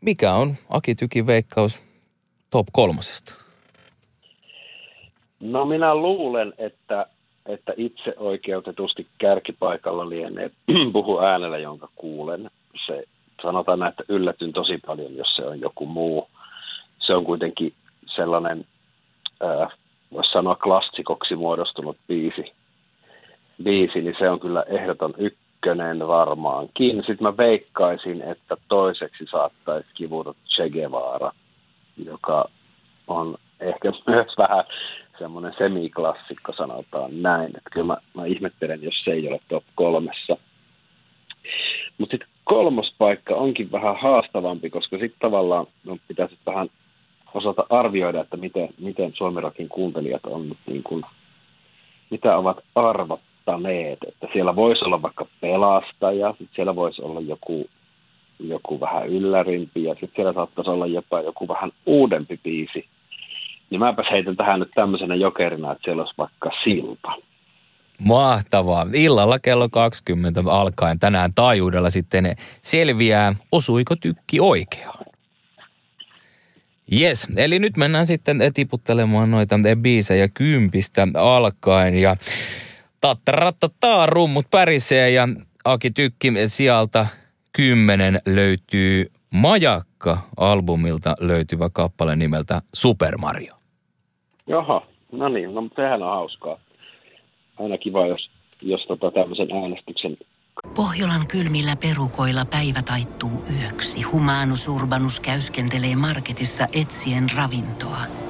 Mikä on Aki Tykin veikkaus top kolmosesta? No minä luulen, että, että itse oikeutetusti kärkipaikalla lienee puhu äänellä, jonka kuulen. Se sanotaan, että yllätyn tosi paljon, jos se on joku muu. Se on kuitenkin sellainen, äh, voisi sanoa klassikoksi muodostunut biisi, biisi, niin se on kyllä ehdoton ykkönen varmaankin. Sitten mä veikkaisin, että toiseksi saattaisi kivuta Che Guevara, joka on ehkä myös vähän semmoinen semiklassikko, sanotaan näin. Että kyllä mä, mä ihmettelen, jos se ei ole top kolmessa. Mutta sitten kolmospaikka onkin vähän haastavampi, koska sitten tavallaan no, pitäisi vähän osata arvioida, että miten, miten Suomirakin kuuntelijat on niin kuin, mitä ovat arvottaneet. Että siellä voisi olla vaikka pelastaja, sitten siellä voisi olla joku, joku vähän yllärimpi ja sitten siellä saattaisi olla jopa joku vähän uudempi biisi. Niin mäpäs heitän tähän nyt tämmöisenä jokerina, että siellä olisi vaikka Silta. Mahtavaa. Illalla kello 20 alkaen tänään taajuudella sitten selviää, osuiko tykki oikeaan. Yes, eli nyt mennään sitten tiputtelemaan noita biisejä kympistä alkaen ja tattarattataa rummut pärisee ja Aki Tykki sieltä kymmenen löytyy Majakka-albumilta löytyvä kappale nimeltä Super Mario. Jaha, no niin, no sehän on hauskaa. Aina kiva, jos, jos tota tämmöisen äänestyksen Pohjolan kylmillä perukoilla päivä taittuu yöksi. Humanus Urbanus käyskentelee marketissa etsien ravintoa.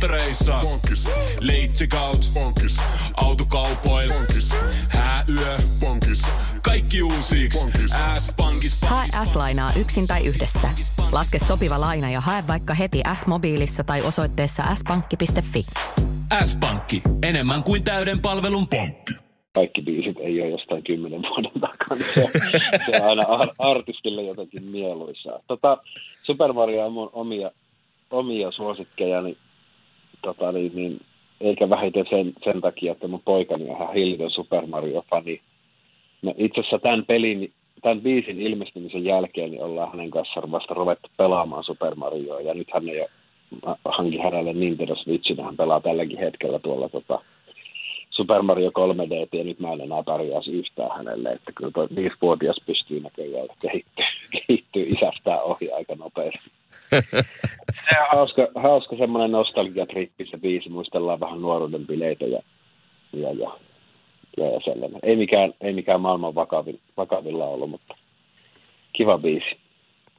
Polttereissa. Bonkis. Leitsikaut. Bonkis. Autokaupoil. Bonkis. Hääyö. Bonkis. Kaikki uusi. S-pankis. Hae S-lainaa yksin tai yhdessä. Laske sopiva laina ja hae vaikka heti S-mobiilissa tai osoitteessa s-pankki.fi. S-pankki. Enemmän kuin täyden palvelun pankki. kaikki biisit ei ole jostain kymmenen vuoden takana. Se on, se on aina ar- artistille jotenkin mieluisaa. Tota, Super Mario on mun omia, omia suosikkeja, niin, tota, niin, niin, eikä vähiten sen, sen takia, että mun poikani on ihan hillitön Super Mario-fani. No, itse asiassa tämän pelin, tämän biisin ilmestymisen jälkeen niin ollaan hänen kanssaan vasta ruvettu pelaamaan Super Marioa, ja nyt hän ei hankin hänelle Nintendo Switchin, hän pelaa tälläkin hetkellä tuolla tota, Super Mario 3D, ja nyt mä en enää pärjäisi yhtään hänelle, että kyllä toi viisivuotias pystyy näköjään kehittyy, kehittyy isästään ohi aika nopeasti. Se on hauska, hauska semmoinen nostalgiatrippi se biisi, muistellaan vähän nuoruuden bileitä ja, ja, ja, ja, ja sellainen. Ei mikään, ei mikään maailman vakavin, vakavilla ollut, mutta kiva biisi.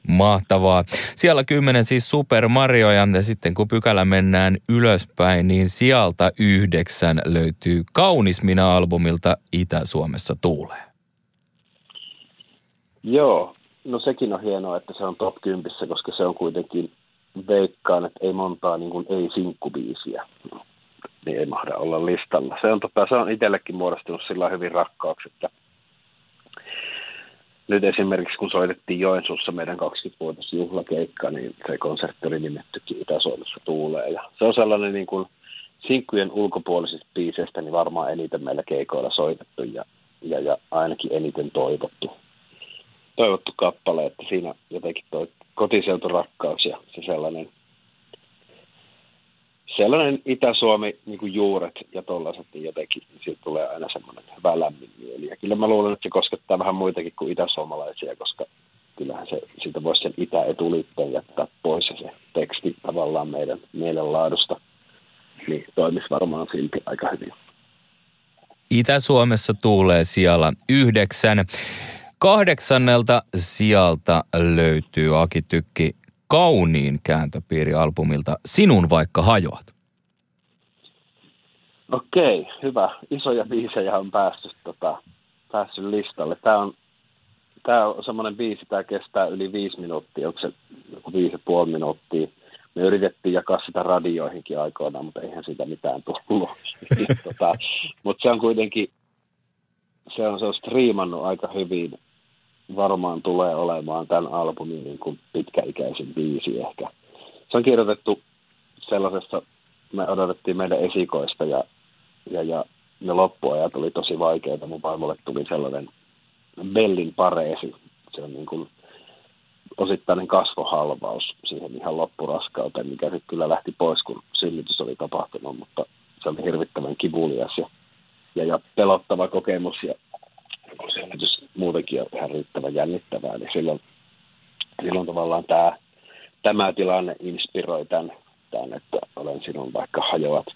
Mahtavaa. Siellä kymmenen siis Super Mario ja sitten kun pykälä mennään ylöspäin, niin sieltä yhdeksän löytyy Kaunis minä-albumilta Itä-Suomessa tuulee. Joo, no sekin on hienoa, että se on top 10, koska se on kuitenkin veikkaan, että ei montaa niin kuin ei-sinkkubiisiä. No, niin ei mahda olla listalla. Se on, tota, se on itsellekin muodostunut sillä hyvin rakkaaksi, että nyt esimerkiksi kun soitettiin Joensuussa meidän 20-vuotis juhlakeikka, niin se konsertti oli nimettykin Itä-Suomessa tuulee. Ja se on sellainen niin kuin sinkkujen ulkopuolisista biiseistä niin varmaan eniten meillä keikoilla soitettu ja, ja, ja ainakin eniten toivottu, toivottu kappale, että siinä jotenkin toi kotiseuturakkaus ja se sellainen, sellainen Itä-Suomi niin kuin juuret ja tollaiset, niin jotenkin niin siitä tulee aina semmoinen hyvä lämmin mieli. Ja kyllä mä luulen, että se koskettaa vähän muitakin kuin itäsuomalaisia, koska kyllähän se, siitä voisi sen itä-etuliitteen jättää pois ja se teksti tavallaan meidän mielenlaadusta niin toimisi varmaan silti aika hyvin. Itä-Suomessa tuulee siellä yhdeksän. Kahdeksannelta sieltä löytyy Aki Tykki kauniin kääntöpiiri-albumilta Sinun vaikka hajoat. Okei, hyvä. Isoja biisejä on päässyt, tota, päässyt listalle. Tämä on, tämä on semmoinen biisi, tämä kestää yli viisi minuuttia, onko se joku viisi ja puoli minuuttia. Me yritettiin jakaa sitä radioihinkin aikoinaan, mutta eihän siitä mitään tullut. tota, mutta se on kuitenkin, se on, se on striimannut aika hyvin. Varmaan tulee olemaan tämän albumin niin kuin pitkäikäisin biisi ehkä. Se on kirjoitettu sellaisessa, me odotettiin meidän esikoista ja ja, ja ne loppuajat oli tosi vaikeita. Mun vaimolle tuli sellainen Bellin pareesi. Se on niin kuin osittainen kasvohalvaus siihen ihan loppuraskauteen, mikä sitten kyllä lähti pois, kun synnytys oli tapahtunut, mutta se oli hirvittävän kivulias ja, ja, ja pelottava kokemus ja kun synnytys muutenkin on ihan riittävän jännittävää, niin silloin, silloin tavallaan tämä, tämä tilanne inspiroi tämän, tämän, että olen sinun vaikka hajoat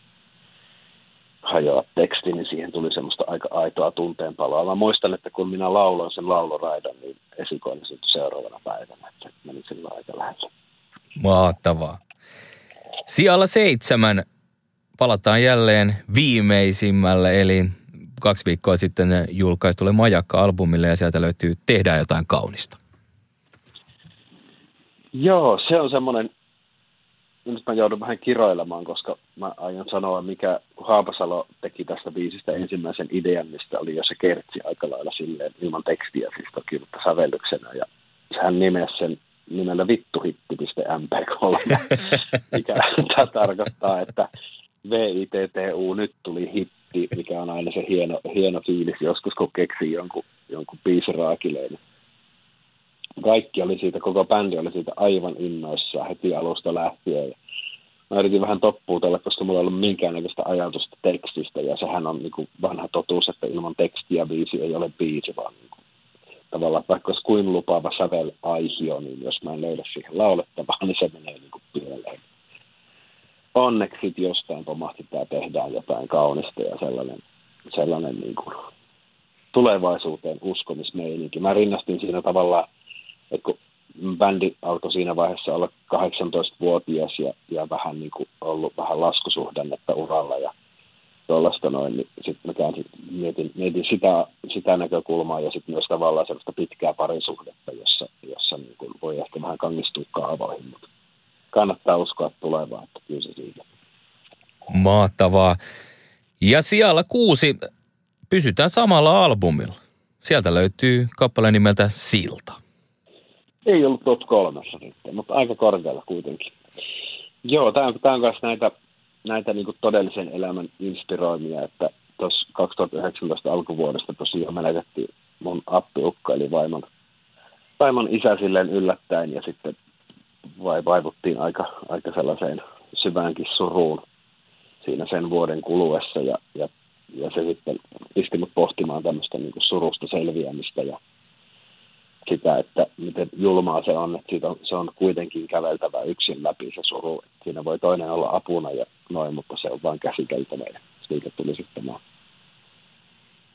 hajoa teksti, niin siihen tuli semmoista aika aitoa tunteenpaloa. Mä muistan, että kun minä lauloin sen lauluraidan, niin esikoinen syntyi seuraavana päivänä, että meni sillä aika lähellä. Mahtavaa. Sijalla seitsemän palataan jälleen viimeisimmälle, eli kaksi viikkoa sitten julkaistulle Majakka-albumille ja sieltä löytyy Tehdään jotain kaunista. Joo, se on semmoinen nyt mä joudun vähän kiroilemaan, koska mä aion sanoa, mikä kun Haapasalo teki tästä biisistä ensimmäisen idean, mistä oli jo se kertsi aika lailla silleen ilman tekstiä siis toki, mutta sävellyksenä. Ja hän nimesi sen nimellä vittuhitti.mp3, mikä tämä tarkoittaa, että VITTU nyt tuli hitti, mikä on aina se hieno, hieno fiilis joskus, kun keksii jonkun, jonkun biisiraakileen kaikki oli siitä, koko bändi oli siitä aivan innoissa heti alusta lähtien. Ja mä yritin vähän toppuutella, koska mulla ei ollut minkäännäköistä ajatusta tekstistä, ja sehän on niin kuin vanha totuus, että ilman tekstiä biisi ei ole biisi, vaan niin kuin, tavallaan vaikka olisi kuin lupaava sävel aihio, niin jos mä en löydä siihen laulettavaa, niin se menee niin kuin pieleen. Onneksi jostain pomahti tämä tehdään jotain kaunista ja sellainen, sellainen niin kuin tulevaisuuteen uskomismeininki. Mä rinnastin siinä tavallaan että kun bändi alkoi siinä vaiheessa olla 18-vuotias ja, ja vähän niin kuin ollut vähän laskusuhdannetta uralla ja tuollaista noin, niin sitten mä käänsin, mietin, mietin sitä, sitä näkökulmaa ja sitten myös tavallaan sellaista pitkää parisuhdetta, jossa, jossa niin kuin voi ehkä vähän kangistua kaavoihin, mutta kannattaa uskoa tulevaa, että kyllä se siitä. Mahtavaa. Ja siellä kuusi, pysytään samalla albumilla. Sieltä löytyy kappale nimeltä Silta. Ei ollut top kolmessa sitten, mutta aika korkealla kuitenkin. Joo, tämä on, tämä on myös näitä, näitä niin todellisen elämän inspiroimia, että tuossa 2019 alkuvuodesta tosiaan menetettiin mun appiukka, eli vaimon, vaimon isä silleen yllättäen, ja sitten vai vaivuttiin aika, aika sellaiseen syväänkin suruun siinä sen vuoden kuluessa, ja, ja, ja se sitten pisti mut pohtimaan tämmöistä niin surusta selviämistä, ja sitä, että miten julmaa se on, että siitä on, se on kuitenkin käveltävä yksin läpi se suru. Siinä voi toinen olla apuna ja noin, mutta se on vain käsiteltävä ja siitä tuli sitten tämä,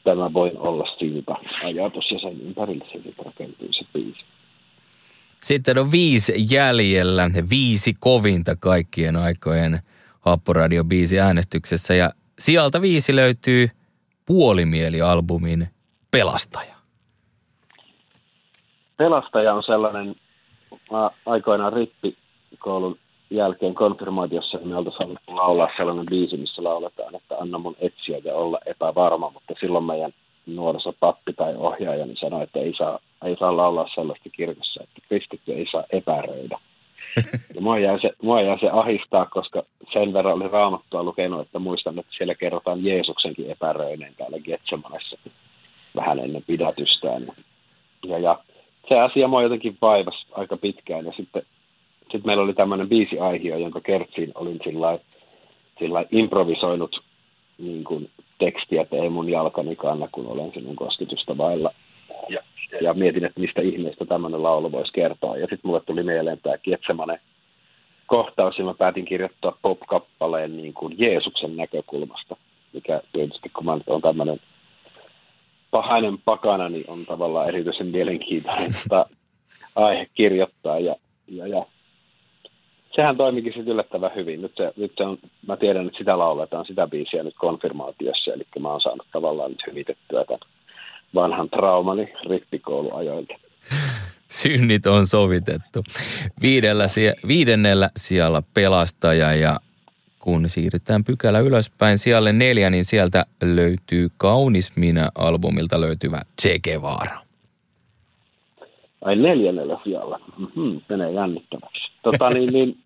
tämä voi olla siitä ajatus ja sen ympärille se sitten rakentuu se biisi. Sitten on viisi jäljellä, viisi kovinta kaikkien aikojen Happoradio-biisi äänestyksessä ja sieltä viisi löytyy Puolimieli-albumin Pelastaja. Pelastaja on sellainen, aikoinaan rippikoulun jälkeen konfirmaatiossa niin me oltaisiin haluttu laulaa sellainen biisi, missä lauletaan, että anna mun etsiä ja olla epävarma, mutta silloin meidän pappi tai ohjaaja niin sanoi, että ei saa, ei saa laulaa sellaista kirkossa, että kristitty ei saa epäröidä. Ja mua, jäi se, mua jäi se ahistaa, koska sen verran oli raamattua lukenut, että muistan, että siellä kerrotaan Jeesuksenkin epäröineen täällä Getsemanessa vähän ennen pidätystään. Ja, ja se asia mua jotenkin vaivasi aika pitkään ja sitten sit meillä oli tämmöinen biisiaihio, jonka kertsiin olin sillä sillä improvisoinut niin kuin tekstiä, että ei mun jalkani kanna, kun olen sinun kosketusta vailla. Ja ja mietin, että mistä ihmeestä tämmöinen laulu voisi kertoa. Ja sitten mulle tuli mieleen tämä Kietsemanen kohtaus, ja mä päätin kirjoittaa pop-kappaleen niin kuin Jeesuksen näkökulmasta, mikä tietysti kun mä nyt olen tämmöinen pahainen pakana, niin on tavallaan erityisen mielenkiintoinen aihe kirjoittaa. Ja, ja, ja sehän toimikin sitten yllättävän hyvin. Nyt se, nyt se on, mä tiedän, että sitä lauletaan, sitä biisiä nyt konfirmaatiossa, eli mä oon saanut tavallaan nyt hyvitettyä tämän vanhan traumani rippikouluajoilta. Synnit on sovitettu. Viidellä, viidennellä sijalla pelastaja ja kun siirrytään pykälä ylöspäin sijalle neljä, niin sieltä löytyy Kaunis minä-albumilta löytyvä Che Guevara. Ai neljännellä sijalla. Mm-hmm, menee jännittäväksi. Tota, niin, niin,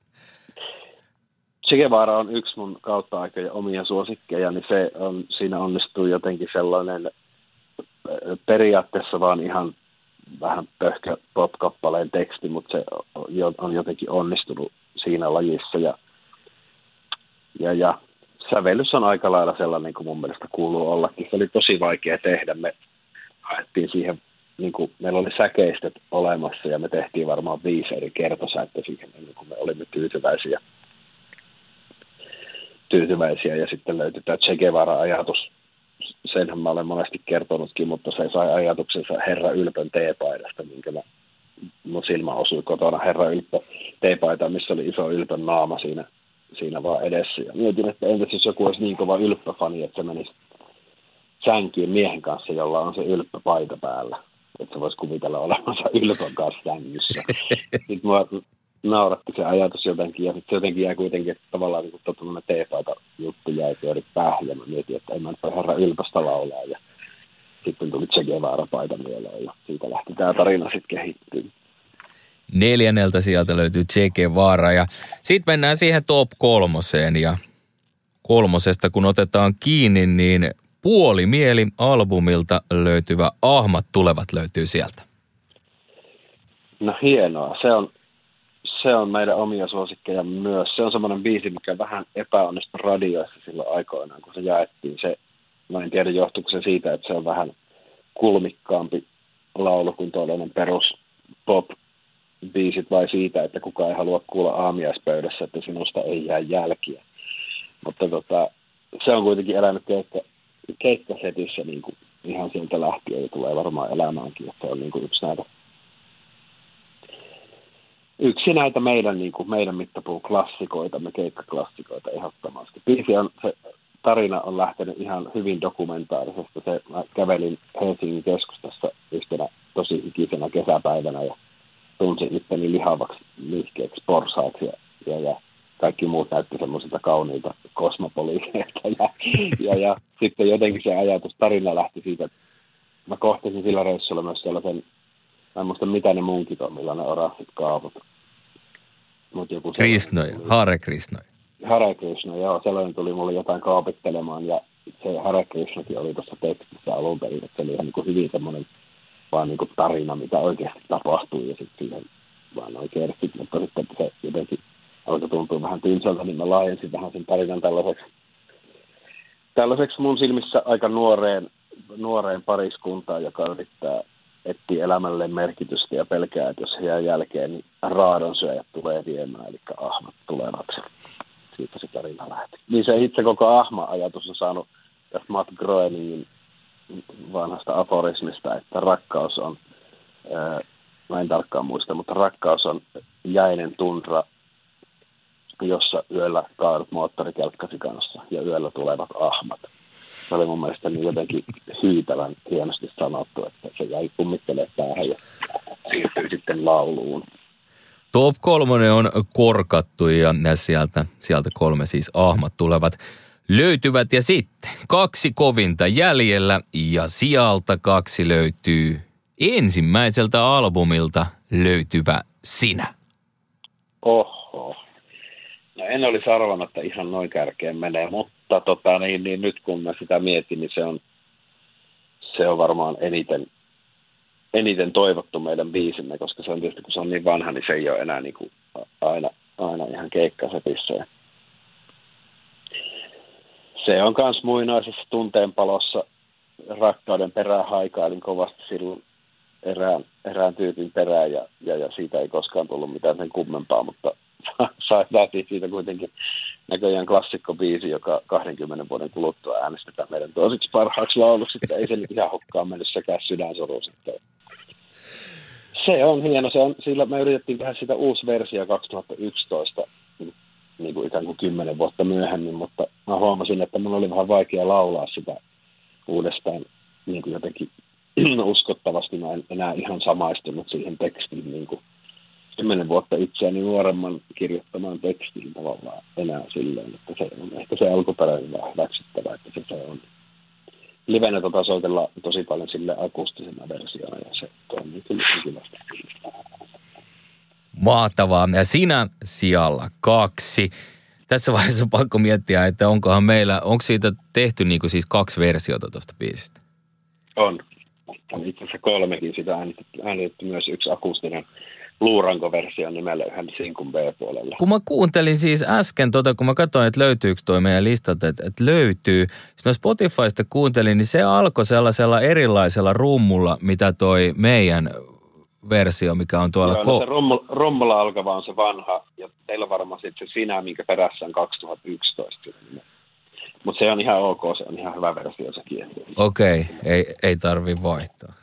Che Guevara on yksi mun kautta aikoja omia suosikkeja, niin se on, siinä onnistuu jotenkin sellainen periaatteessa vaan ihan vähän pöhkö pop-kappaleen teksti, mutta se on jotenkin onnistunut siinä lajissa ja, ja, ja sävellys on aika lailla sellainen kuin mun mielestä kuuluu ollakin. Se oli tosi vaikea tehdä. Me haettiin siihen, niin kuin, meillä oli säkeistöt olemassa ja me tehtiin varmaan viisi eri kertosäettä siihen ennen kuin me olimme tyytyväisiä. Tyytyväisiä ja sitten löytyi tämä Che Guevara-ajatus senhän mä olen monesti kertonutkin, mutta se sai ajatuksensa Herra Ylpön teepaidasta, minkä mä, mun silmä osui kotona Herra Ylppö teepaita, missä oli iso Ylpön naama siinä, siinä vaan edessä. Ja mietin, että entäs jos joku olisi niin kova Ylppö-fani, että se menisi sänkyyn miehen kanssa, jolla on se Ylppö-paita päällä. Että se voisi kuvitella olevansa Ylpön kanssa sängyssä. Sitten mua nauratti se ajatus jotenkin, ja sitten jotenkin jäi kuitenkin, että tavallaan niin tuommoinen teepaita juttu jäi pyöri päähän, ja mä mietin, että en mä nyt herra ylpästä laulaa, ja sitten tuli Che Guevara-paita mieleen, ja siitä lähti tämä tarina sitten kehittyä. Neljänneltä sieltä löytyy Che Guevara, ja sitten mennään siihen top kolmoseen, ja kolmosesta kun otetaan kiinni, niin Puoli mieli albumilta löytyvä Ahmat tulevat löytyy sieltä. No hienoa. Se on, se on meidän omia suosikkeja myös. Se on semmoinen biisi, mikä vähän epäonnistui radioissa silloin aikoinaan, kun se jaettiin. Se, mä en tiedä, johtuuko se siitä, että se on vähän kulmikkaampi laulu kuin tuollainen perus pop biisit vai siitä, että kukaan ei halua kuulla aamiaispöydässä, että sinusta ei jää jälkiä. Mutta tota, se on kuitenkin elänyt keikka, keikkasetissä niin kuin ihan sieltä lähtien ja tulee varmaan elämäänkin, että se on niin kuin yksi näitä yksi näitä meidän, niin kuin, meidän mittapuun klassikoita, me keikkaklassikoita ehdottomasti. Biisi on, se tarina on lähtenyt ihan hyvin dokumentaarisesta. Se, mä kävelin Helsingin keskustassa yhtenä tosi ikisenä kesäpäivänä ja tunsin itteni lihavaksi liikkeeksi porsaaksi ja, ja, ja kaikki muut näytti semmoisilta kauniilta kosmopoliiseilta. Ja, ja, ja sitten jotenkin se ajatus, tarina lähti siitä, että mä kohtasin sillä reissulla myös sellaisen, mä en muista mitä ne munkit on, millä ne oranssit kaavut Mut joku Krishnoi, Hare Krishnoi. Hare Krishna, joo, sellainen tuli mulle jotain kaapittelemaan ja se Hare Krishnakin oli tuossa tekstissä alun perin, että se oli ihan niin kuin hyvin semmoinen vaan niin kuin tarina, mitä oikeasti tapahtui ja sitten siihen vaan oikeasti, mutta sitten se jotenkin alkoi tuntua vähän tylsältä, niin mä laajensin vähän sen tarinan tällaiseksi, tällaiseksi mun silmissä aika nuoreen, nuoreen pariskuntaan, joka yrittää etsii elämälle merkitystä ja pelkää, että jos he jää jälkeen, niin raadonsyöjät tulee viemään, eli ahmat tulevat. Siitä se tarina lähti. Niin se itse koko ahma-ajatus on saanut tästä Matt Groeningin vanhasta aforismista, että rakkaus on, ää, mä en tarkkaan muista, mutta rakkaus on jäinen tundra, jossa yöllä kaadut moottorikelkkasi kanssa ja yöllä tulevat ahmat se oli mun mielestä niin jotenkin hyytävän hienosti sanottu, että se jäi kummittelee päähän ja siirtyi sitten lauluun. Top kolmonen on korkattu ja sieltä, sieltä kolme siis ahmat tulevat löytyvät. Ja sitten kaksi kovinta jäljellä ja sieltä kaksi löytyy ensimmäiseltä albumilta löytyvä Sinä. Oho. No en olisi arvannut, että ihan noin kärkeen menee, mutta mutta tota, niin, niin nyt kun mä sitä mietin, niin se on, se on varmaan eniten, eniten toivottu meidän biisimme, koska se on tietysti, kun se on niin vanha, niin se ei ole enää niin kuin aina, aina ihan keikkasetissä. se on myös muinaisessa tunteenpalossa rakkauden perään haikailin kovasti silloin erään, erään tyypin perään ja, ja, ja, siitä ei koskaan tullut mitään sen kummempaa, mutta saatiin siitä kuitenkin näköjään klassikkobiisi, joka 20 vuoden kuluttua äänestetään meidän toiseksi parhaaksi lauluksi, että ei se nyt ihan hukkaan mennyt sekä sydänsoru sitten. Se on hieno, se on, sillä me yritettiin tehdä sitä uusi versio 2011, niin kuin ikään kuin kymmenen vuotta myöhemmin, mutta mä huomasin, että mulla oli vähän vaikea laulaa sitä uudestaan niin kuin jotenkin uskottavasti. Mä en enää ihan samaistunut siihen tekstiin niin kuin kymmenen vuotta itseäni nuoremman kirjoittamaan tekstiin tavallaan enää silleen, että se on ehkä se alkuperäinen vähän hyväksyttävä, että se, se on livenä tota soitella tosi paljon sille akustisena versiona ja se toimii kyllä kivasti. Mahtavaa. Ja siinä sijalla kaksi. Tässä vaiheessa on pakko miettiä, että onkohan meillä, onko siitä tehty niin kuin siis kaksi versiota tuosta biisistä? On. On itse asiassa kolmekin. Sitä äänitetty, äänitetty myös yksi akustinen luuranko-versio nimellä yhden sinkun B-puolella. Kun mä kuuntelin siis äsken, tota, kun mä katsoin, että löytyykö toi meidän listat, että, että löytyy. Jos mä Spotifysta kuuntelin, niin se alkoi sellaisella erilaisella rummulla, mitä toi meidän versio, mikä on tuolla... Joo, no se rummulla, rummulla alkava on se vanha, ja teillä varmaan sitten se sinä, minkä perässä on 2011. Mutta se on ihan ok, se on ihan hyvä versio sekin. Okei, okay, ei, ei tarvi vaihtaa.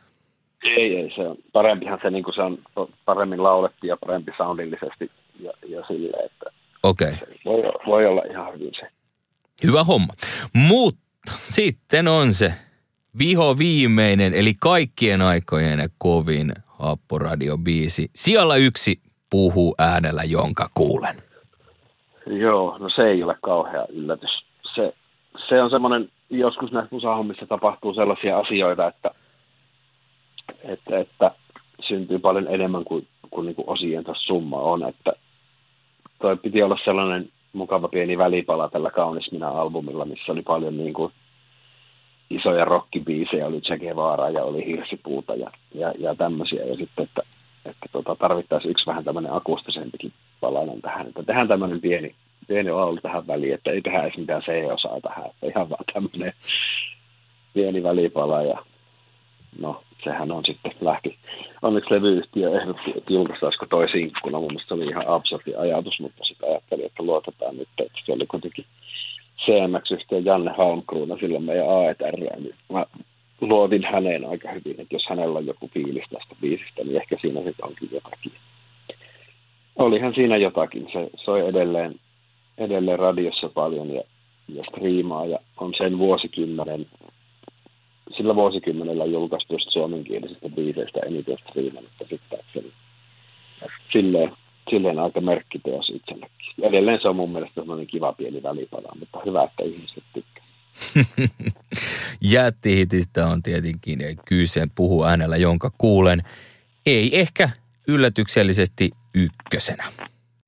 Ei, ei, se on parempihan se, niin kuin se on paremmin laulettu ja parempi soundillisesti ja, ja silleen, että. Okay. Voi, voi olla ihan hyvin se. Hyvä homma. Mutta sitten on se viho viimeinen, eli kaikkien aikojen kovin happoradiobiisi. Siellä yksi puhuu äänellä, jonka kuulen. Joo, no se ei ole kauhea yllätys. Se, se on semmoinen, joskus näissä musahommissa tapahtuu sellaisia asioita, että – että, että syntyy paljon enemmän kuin, kuin, niin kuin osien summa on. Että toi piti olla sellainen mukava pieni välipala tällä Kaunis albumilla missä oli paljon niin kuin isoja rockibiisejä, oli Che Guevara ja oli Hirsipuuta ja, ja, ja tämmöisiä. Ja sitten, että, että tota, tarvittaisiin yksi vähän tämmöinen akustisempikin palanen tähän. Että tehdään tämmöinen pieni, pieni laulu tähän väliin, että ei tehdä edes mitään C-osaa tähän. Että ihan vaan tämmöinen pieni välipala ja no sehän on sitten lähti. Onneksi levyyhtiö ehdotti, että julkaistaisiko toi sinkkuna. Mun mielestä se oli ihan absurdi ajatus, mutta sitten ajattelin, että luotetaan nyt, että se oli kuitenkin CMX-yhtiö Janne Halmkruuna silloin meidän AETR, niin mä luotin häneen aika hyvin, että jos hänellä on joku fiilis tästä biisistä, niin ehkä siinä sitten onkin jotakin. Olihan siinä jotakin. Se soi edelleen, edelleen radiossa paljon ja, ja striimaa ja on sen vuosikymmenen sillä vuosikymmenellä julkaistuista suomenkielisistä biiseistä eniten striimannut käsittääkseni. Silleen, silleen aika merkkiteos itsellekin. Edelleen se on mun mielestä sellainen kiva pieni välipala, mutta hyvä, että ihmiset tykkää. Jättihitistä on tietenkin kyse puhu äänellä, jonka kuulen. Ei ehkä yllätyksellisesti ykkösenä.